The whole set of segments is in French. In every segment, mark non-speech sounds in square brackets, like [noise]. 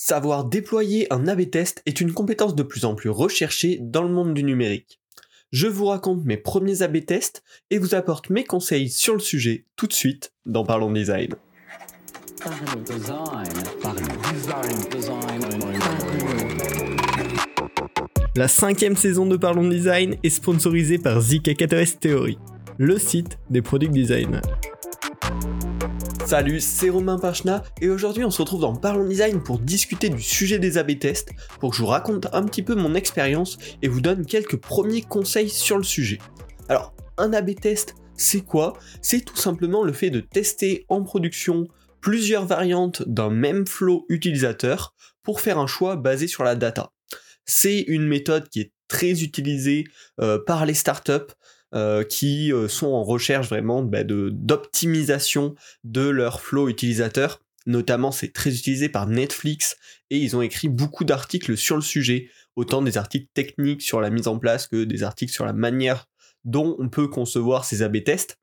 Savoir déployer un A-B test est une compétence de plus en plus recherchée dans le monde du numérique. Je vous raconte mes premiers A-B tests et vous apporte mes conseils sur le sujet tout de suite dans Parlons Design. La cinquième saison de Parlons Design est sponsorisée par ZK4S Theory, le site des product designers. Salut, c'est Romain Pachna et aujourd'hui on se retrouve dans Parlons Design pour discuter du sujet des AB tests, pour que je vous raconte un petit peu mon expérience et vous donne quelques premiers conseils sur le sujet. Alors, un AB test, c'est quoi? C'est tout simplement le fait de tester en production plusieurs variantes d'un même flow utilisateur pour faire un choix basé sur la data. C'est une méthode qui est très utilisée euh, par les startups euh, qui euh, sont en recherche vraiment bah, d'optimisation de, leur flow utilisateur. Notamment, c'est très utilisé par Netflix et ils ont écrit beaucoup d'articles sur le sujet, autant des articles techniques sur la mise en place que des articles sur la manière dont on peut concevoir ces A-B tests.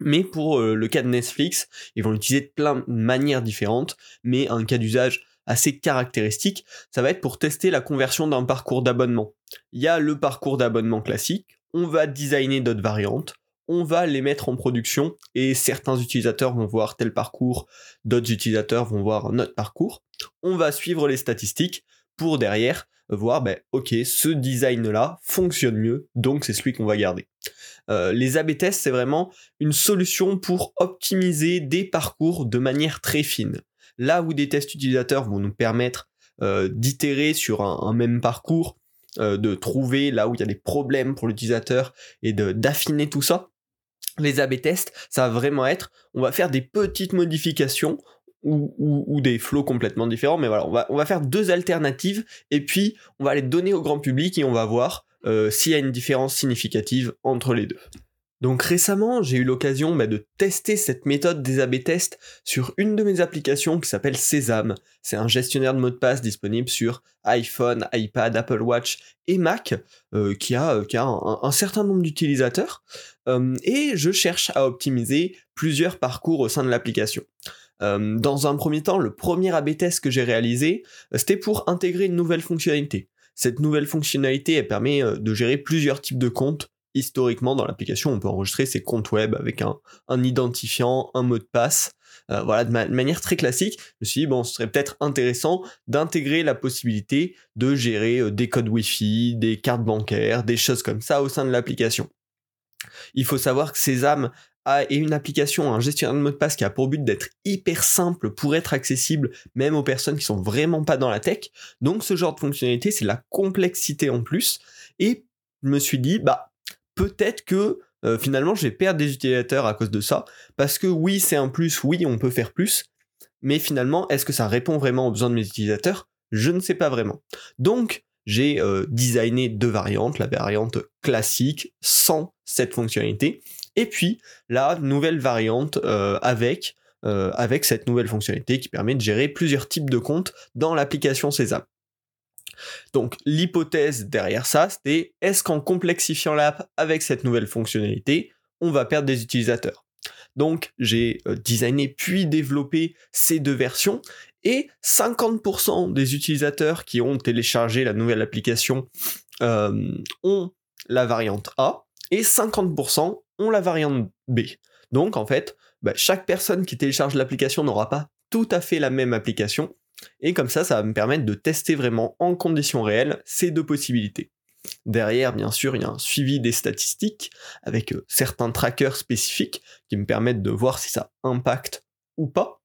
Mais pour euh, le cas de Netflix, ils vont l'utiliser de plein de manières différentes, mais un cas d'usage assez caractéristique, ça va être pour tester la conversion d'un parcours d'abonnement. Il y a le parcours d'abonnement classique, on va designer d'autres variantes, on va les mettre en production et certains utilisateurs vont voir tel parcours, d'autres utilisateurs vont voir un autre parcours. On va suivre les statistiques pour derrière voir, ben, ok, ce design-là fonctionne mieux, donc c'est celui qu'on va garder. Euh, les A-B tests, c'est vraiment une solution pour optimiser des parcours de manière très fine. Là où des tests utilisateurs vont nous permettre euh, d'itérer sur un, même parcours euh, de trouver là où il y a des problèmes pour l'utilisateur et d'affiner tout ça. Les A-B tests, ça va vraiment être, on va faire des petites modifications ou, des flows complètement différents, mais voilà, on va, on va faire deux alternatives et puis on va les donner au grand public et on va voir euh, s'il y a une différence significative entre les deux. Donc récemment, j'ai eu l'occasion bah, de tester cette méthode des A-B tests sur une de mes applications qui s'appelle Sésame. C'est un gestionnaire de mots de passe disponible sur iPhone, iPad, Apple Watch et Mac, euh, qui a, euh, un, certain nombre d'utilisateurs. Euh, et je cherche à optimiser plusieurs parcours au sein de l'application. dans un premier temps, le premier A-B test que j'ai réalisé, c'était pour intégrer une nouvelle fonctionnalité. Cette nouvelle fonctionnalité, elle permet de gérer plusieurs types de comptes historiquement dans l'application, on peut enregistrer ses comptes web avec un, identifiant, un mot de passe. Euh, voilà, de, manière très classique, je me suis dit, bon, ce serait peut-être intéressant d'intégrer la possibilité de gérer euh, des codes Wi-Fi, des cartes bancaires, des choses comme ça au sein de l'application. Il faut savoir que Sésame a, une application, un gestionnaire de mot de passe qui a pour but d'être hyper simple pour être accessible même aux personnes qui sont vraiment pas dans la tech. Donc ce genre de fonctionnalité, c'est la complexité en plus. Et je me suis dit, bah, peut-être que euh, finalement je vais perdre des utilisateurs à cause de ça, parce que oui c'est un plus, oui on peut faire plus, mais finalement est-ce que ça répond vraiment aux besoins de mes utilisateurs? Je ne sais pas vraiment. Donc j'ai euh, designé deux variantes, la variante classique sans cette fonctionnalité, et puis la nouvelle variante euh, avec, cette nouvelle fonctionnalité qui permet de gérer plusieurs types de comptes dans l'application Sésame. Donc l'hypothèse derrière ça, c'était est-ce qu'en complexifiant l'app avec cette nouvelle fonctionnalité, on va perdre des utilisateurs? Donc j'ai euh, designé puis développé ces deux versions et 50% des utilisateurs qui ont téléchargé la nouvelle application euh, ont la variante A et 50% ont la variante B. Donc en fait, bah, chaque personne qui télécharge l'application n'aura pas tout à fait la même application et comme ça, ça va me permettre de tester vraiment en conditions réelles ces deux possibilités. Derrière, bien sûr, il y a un suivi des statistiques avec euh, certains trackers spécifiques qui me permettent de voir si ça impacte ou pas.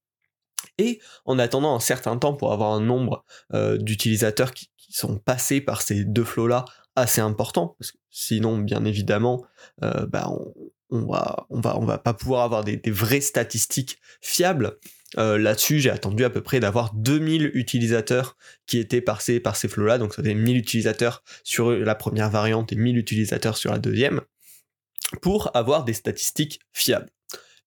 Et en attendant un certain temps pour avoir un nombre euh, d'utilisateurs qui, sont passés par ces deux flots-là assez important, parce que sinon, bien évidemment, euh, bah, on, on va pas pouvoir avoir des vraies statistiques fiables. Euh, là-dessus, j'ai attendu à peu près d'avoir 2000 utilisateurs qui étaient passés par ces flots-là, donc ça fait 1000 utilisateurs sur la première variante et 1000 utilisateurs sur la deuxième, pour avoir des statistiques fiables.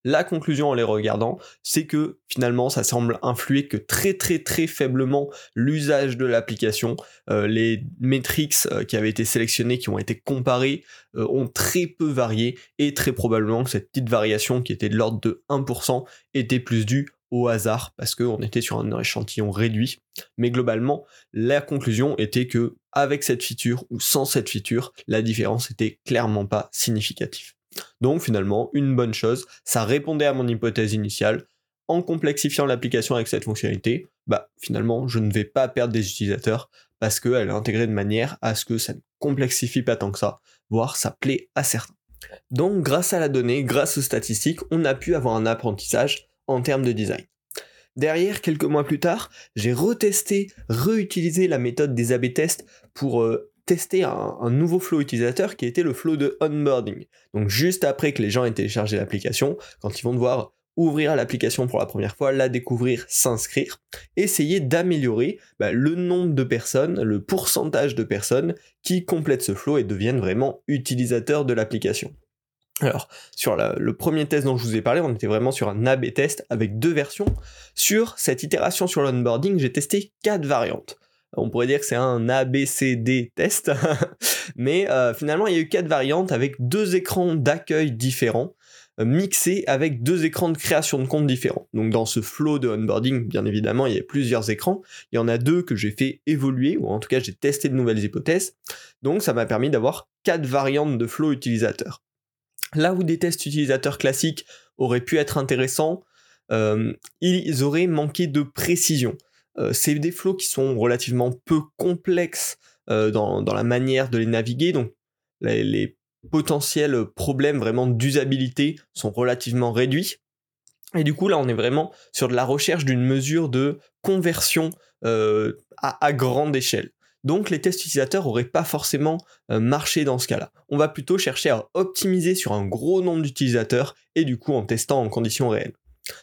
La conclusion en les regardant, c'est que finalement ça semble influer que très très très faiblement l'usage de l'application. Euh, les metrics euh, qui avaient été sélectionnés, qui ont été comparés, ont très peu varié et très probablement que cette petite variation qui était de l'ordre de 1% était plus due au hasard parce qu'on était sur un échantillon réduit. Mais globalement, la conclusion était que avec cette feature ou sans cette feature, la différence était clairement pas significative. Donc finalement, une bonne chose, ça répondait à mon hypothèse initiale. En complexifiant l'application avec cette fonctionnalité, bah finalement, je ne vais pas perdre des utilisateurs parce qu'elle est intégrée de manière à ce que ça ne complexifie pas tant que ça, voire ça plaît à certains. Donc grâce à la donnée, grâce aux statistiques, on a pu avoir un apprentissage en termes de design. Derrière, quelques mois plus tard, j'ai retesté, réutilisé la méthode des A-B tests pour euh, tester un, nouveau flow utilisateur qui était le flow de onboarding. Donc juste après que les gens aient téléchargé l'application, quand ils vont devoir ouvrir l'application pour la première fois, la découvrir, s'inscrire, essayer d'améliorer bah, le nombre de personnes, le pourcentage de personnes qui complètent ce flow et deviennent vraiment utilisateurs de l'application. Alors, sur le premier test dont je vous ai parlé, on était vraiment sur un A-B test avec deux versions. Sur cette itération sur l'onboarding, j'ai testé quatre variantes. On pourrait dire que c'est un ABCD test, [laughs] mais euh, finalement il y a eu quatre variantes avec deux écrans d'accueil différents euh, mixés avec deux écrans de création de compte différents. Donc dans ce flow de onboarding, bien évidemment, il y a plusieurs écrans. Il y en a deux que j'ai fait évoluer, ou en tout cas j'ai testé de nouvelles hypothèses. Donc ça m'a permis d'avoir quatre variantes de flow utilisateur. Là où des tests utilisateurs classiques auraient pu être intéressants, euh, ils auraient manqué de précision. Euh, c'est des flows qui sont relativement peu complexes euh, dans, la manière de les naviguer, donc les, potentiels problèmes vraiment d'usabilité sont relativement réduits. Et du coup, là, on est vraiment sur de la recherche d'une mesure de conversion à, grande échelle. Donc les tests utilisateurs n'auraient pas forcément euh, marché dans ce cas-là. On va plutôt chercher à optimiser sur un gros nombre d'utilisateurs et du coup en testant en conditions réelles.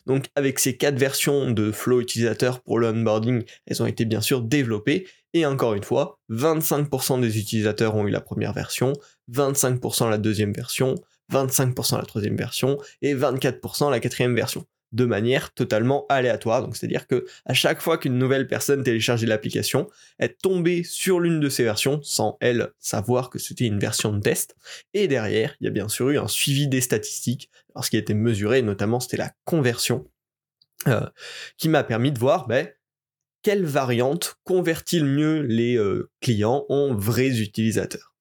Donc avec ces quatre versions de flow utilisateur pour le onboarding, elles ont été bien sûr développées et encore une fois, 25% des utilisateurs ont eu la première version, 25% la deuxième version, 25% la troisième version et 24% la quatrième version de manière totalement aléatoire. Donc c'est-à-dire que à chaque fois qu'une nouvelle personne téléchargeait l'application, elle tombait sur l'une de ces versions sans elle savoir que c'était une version de test. Et derrière, il y a bien sûr eu un suivi des statistiques. Alors ce qui a été mesuré, notamment, c'était la conversion, euh, qui m'a permis de voir ben, quelle variante convertit le mieux les euh, clients en vrais utilisateurs.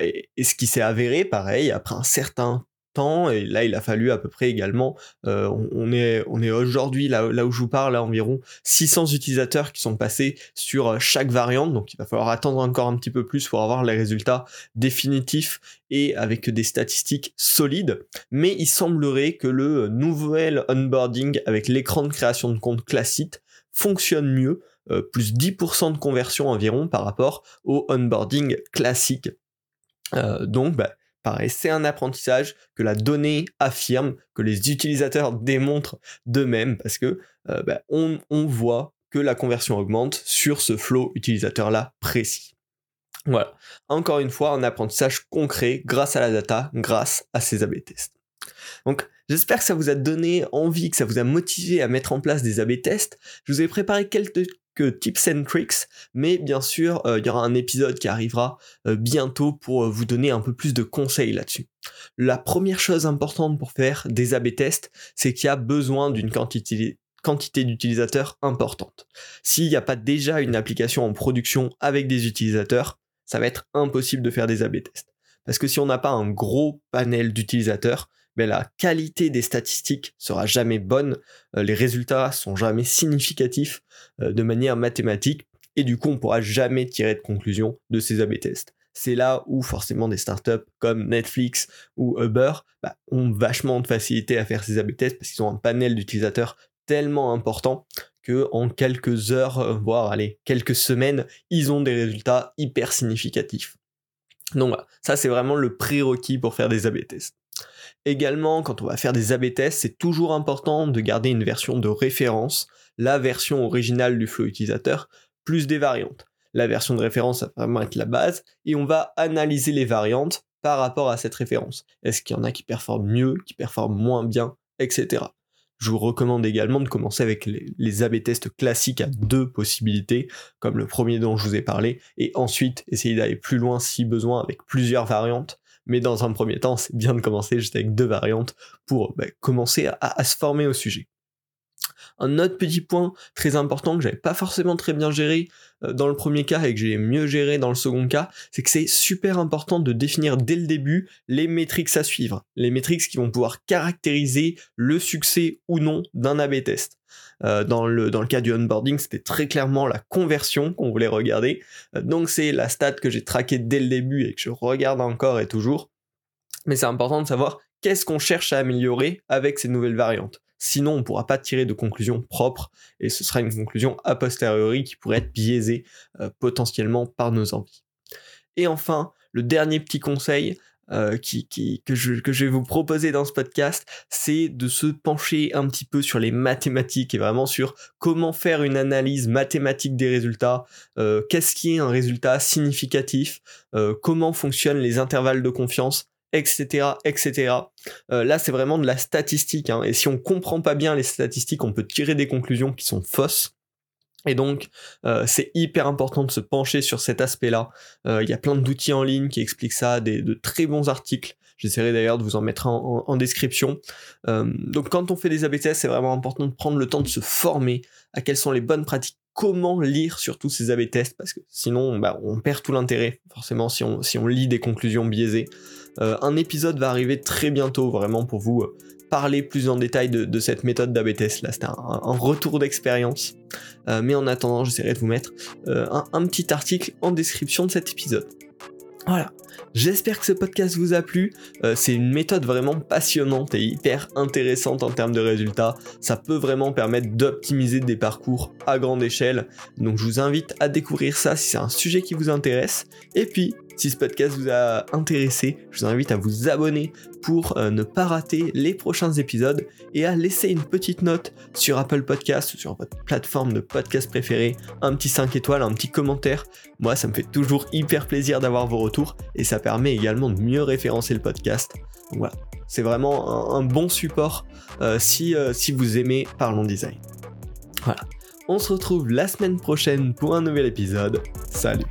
Et, ce qui s'est avéré, pareil, après un certain temps et là il a fallu à peu près également euh, on, est on est aujourd'hui là, là où je vous parle à environ 600 utilisateurs qui sont passés sur euh, chaque variante. Donc il va falloir attendre encore un petit peu plus pour avoir les résultats définitifs et avec des statistiques solides. Mais il semblerait que le nouvel onboarding avec l'écran de création de compte classique fonctionne mieux euh, plus 10% de conversion environ par rapport au onboarding classique. Donc bah, Pareil, c'est un apprentissage que la donnée affirme, que les utilisateurs démontrent d'eux-mêmes, parce que euh, bah, on, voit que la conversion augmente sur ce flow utilisateur-là précis. Voilà, encore une fois, un apprentissage concret grâce à la data, grâce à ces A-B tests. Donc, j'espère que ça vous a donné envie, que ça vous a motivé à mettre en place des A-B tests. Je vous ai préparé quelques tips and tricks, mais bien sûr, euh, il y aura un épisode qui arrivera euh, bientôt pour euh, vous donner un peu plus de conseils là-dessus. La première chose importante pour faire des A-B tests, c'est qu'il y a besoin d'une quantité quantité d'utilisateurs importante. S'il n'y a pas déjà une application en production avec des utilisateurs, ça va être impossible de faire des A-B tests. Parce que si on n'a pas un gros panel d'utilisateurs, la qualité des statistiques sera jamais bonne, euh, les résultats sont jamais significatifs euh, de manière mathématique, et du coup on pourra jamais tirer de conclusion de ces A-B tests. C'est là où forcément des startups comme Netflix ou Uber bah, ont vachement de facilité à faire ces A-B tests parce qu'ils ont un panel d'utilisateurs tellement important que en quelques heures, euh, voire allez, quelques semaines, ils ont des résultats hyper significatifs. Donc voilà, ça c'est vraiment le prérequis pour faire des A-B tests. Également, quand on va faire des AB tests, c'est toujours important de garder une version de référence, la version originale du flow utilisateur, plus des variantes. La version de référence va vraiment être la base, et on va analyser les variantes par rapport à cette référence. Est-ce qu'il y en a qui performent mieux, qui performent moins bien, etc. Je vous recommande également de commencer avec les, les AB tests classiques à deux possibilités, comme le premier dont je vous ai parlé, et ensuite essayer d'aller plus loin si besoin avec plusieurs variantes mais dans un premier temps, c'est bien de commencer juste avec deux variantes pour bah, commencer à, se former au sujet. Un autre petit point très important que j'avais pas forcément très bien géré euh, dans le premier cas et que j'ai mieux géré dans le second cas, c'est que c'est super important de définir dès le début les métriques à suivre, les métriques qui vont pouvoir caractériser le succès ou non d'un A/B test. Euh, dans, le, cas du onboarding, c'était très clairement la conversion qu'on voulait regarder. Euh, donc c'est la stat que j'ai traquée dès le début et que je regarde encore et toujours. Mais c'est important de savoir qu'est-ce qu'on cherche à améliorer avec ces nouvelles variantes. Sinon, on ne pourra pas tirer de conclusion propre et ce sera une conclusion a posteriori qui pourrait être biaisée euh, potentiellement par nos envies. Et enfin, le dernier petit conseil, euh, que, je, vais vous proposer dans ce podcast, c'est de se pencher un petit peu sur les mathématiques et vraiment sur comment faire une analyse mathématique des résultats, euh, qu'est-ce qui est un résultat significatif, comment fonctionnent les intervalles de confiance, etc. etc. là, c'est vraiment de la statistique, hein, et si on comprend pas bien les statistiques, on peut tirer des conclusions qui sont fausses. Et donc, euh, c'est hyper important de se pencher sur cet aspect-là. Euh, il y a plein d'outils en ligne qui expliquent ça, des, de très bons articles. J'essaierai d'ailleurs de vous en mettre en, description. Euh, donc, quand on fait des ABTS, c'est vraiment important de prendre le temps de se former à quelles sont les bonnes pratiques, comment lire surtout ces AB tests, parce que sinon, bah, on perd tout l'intérêt, forcément, si on, si on lit des conclusions biaisées. Un épisode va arriver très bientôt, vraiment, pour vous parler plus en détail de, cette méthode d'AB test. Là, c'était un, retour d'expérience. Euh, mais en attendant, j'essaierai de vous mettre euh, un, petit article en description de cet épisode. Voilà. J'espère que ce podcast vous a plu. Euh, c'est une méthode vraiment passionnante et hyper intéressante en termes de résultats. Ça peut vraiment permettre d'optimiser des parcours à grande échelle. Donc je vous invite à découvrir ça si c'est un sujet qui vous intéresse. Et puis, si ce podcast vous a intéressé, je vous invite à vous abonner pour euh, ne pas rater les prochains épisodes et à laisser une petite note sur Apple Podcast sur votre plateforme de podcast préférée, un petit 5 étoiles, un petit commentaire. Moi, ça me fait toujours hyper plaisir d'avoir vos retours et ça permet également de mieux référencer le podcast. Donc voilà, c'est vraiment un, bon support euh, si, euh, si vous aimez Parlons Design. Voilà. On se retrouve la semaine prochaine pour un nouvel épisode. Salut